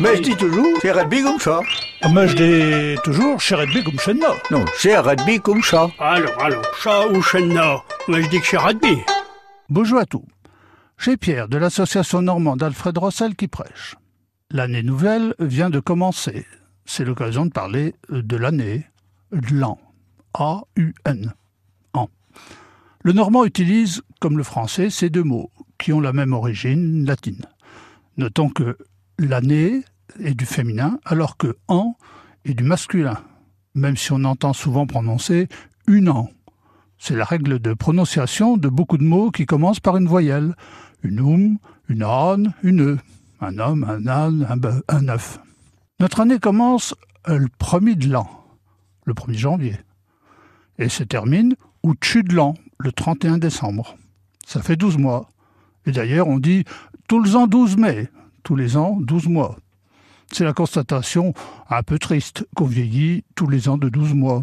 Mais je dis toujours, c'est rugby comme ça. Mais je dis toujours, chez Redby comme chez nous. Non, c'est rugby comme ça. Allons, allons, chat ou chenna Moi je dis que c'est rugby. Bonjour à tous. Chez Pierre de l'association normande Alfred Rossel qui prêche. L'année nouvelle vient de commencer. C'est l'occasion de parler de l'année, de l'an. A-U-N. An. Le normand utilise, comme le français, ces deux mots, qui ont la même origine latine. Notons que l'année est du féminin, alors que an est du masculin, même si on entend souvent prononcer une an. C'est la règle de prononciation de beaucoup de mots qui commencent par une voyelle. Une oum, une âne, une e. Un homme, un âne, un bœuf, œuf. Notre année commence le premier de l'an, le 1er janvier, et se termine au dessus de l'an, le 31 décembre. Ça fait 12 mois. Et d'ailleurs, on dit tous les ans 12 mai, tous les ans 12 mois. C'est la constatation un peu triste qu'on vieillit tous les ans de 12 mois.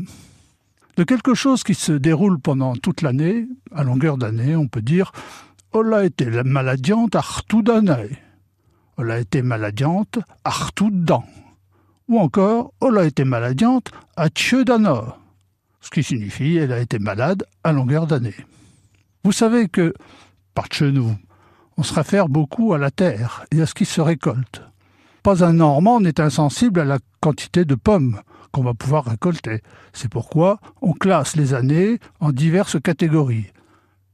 De quelque chose qui se déroule pendant toute l'année, à longueur d'année, on peut dire On a été maladiante à tout d'année. On a été maladiante dedans. Ou encore On a été maladiante d'ana. Ce qui signifie elle a été malade à longueur d'année. Vous savez que, par chez nous, on se réfère beaucoup à la terre et à ce qui se récolte. Pas un Normand n'est insensible à la quantité de pommes qu'on va pouvoir récolter. C'est pourquoi on classe les années en diverses catégories.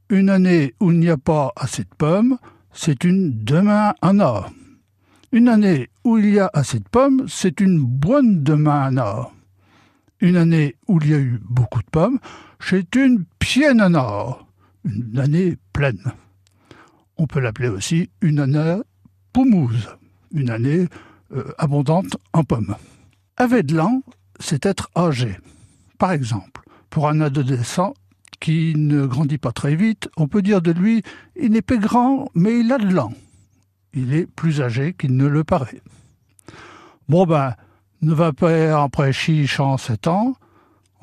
Une année où il n'y a pas assez de pommes, c'est une demain un a. Une année où il y a assez de pommes, c'est une bonne demain a. Une année où il y a eu beaucoup de pommes, c'est une pienne a. Une année pleine. On peut l'appeler aussi une année poumouse, une année euh, abondante en pommes. Avec de l'an, c'est être âgé. Par exemple, pour un adolescent qui ne grandit pas très vite, on peut dire de lui il n'est pas grand, mais il a de l'an. Il est plus âgé qu'il ne le paraît. Bon ben, ne va pas après chiche en 7 ans,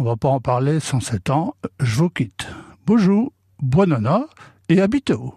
on va pas en parler sans 7 ans, je vous quitte. Bonjour, bonne nana et à bientôt.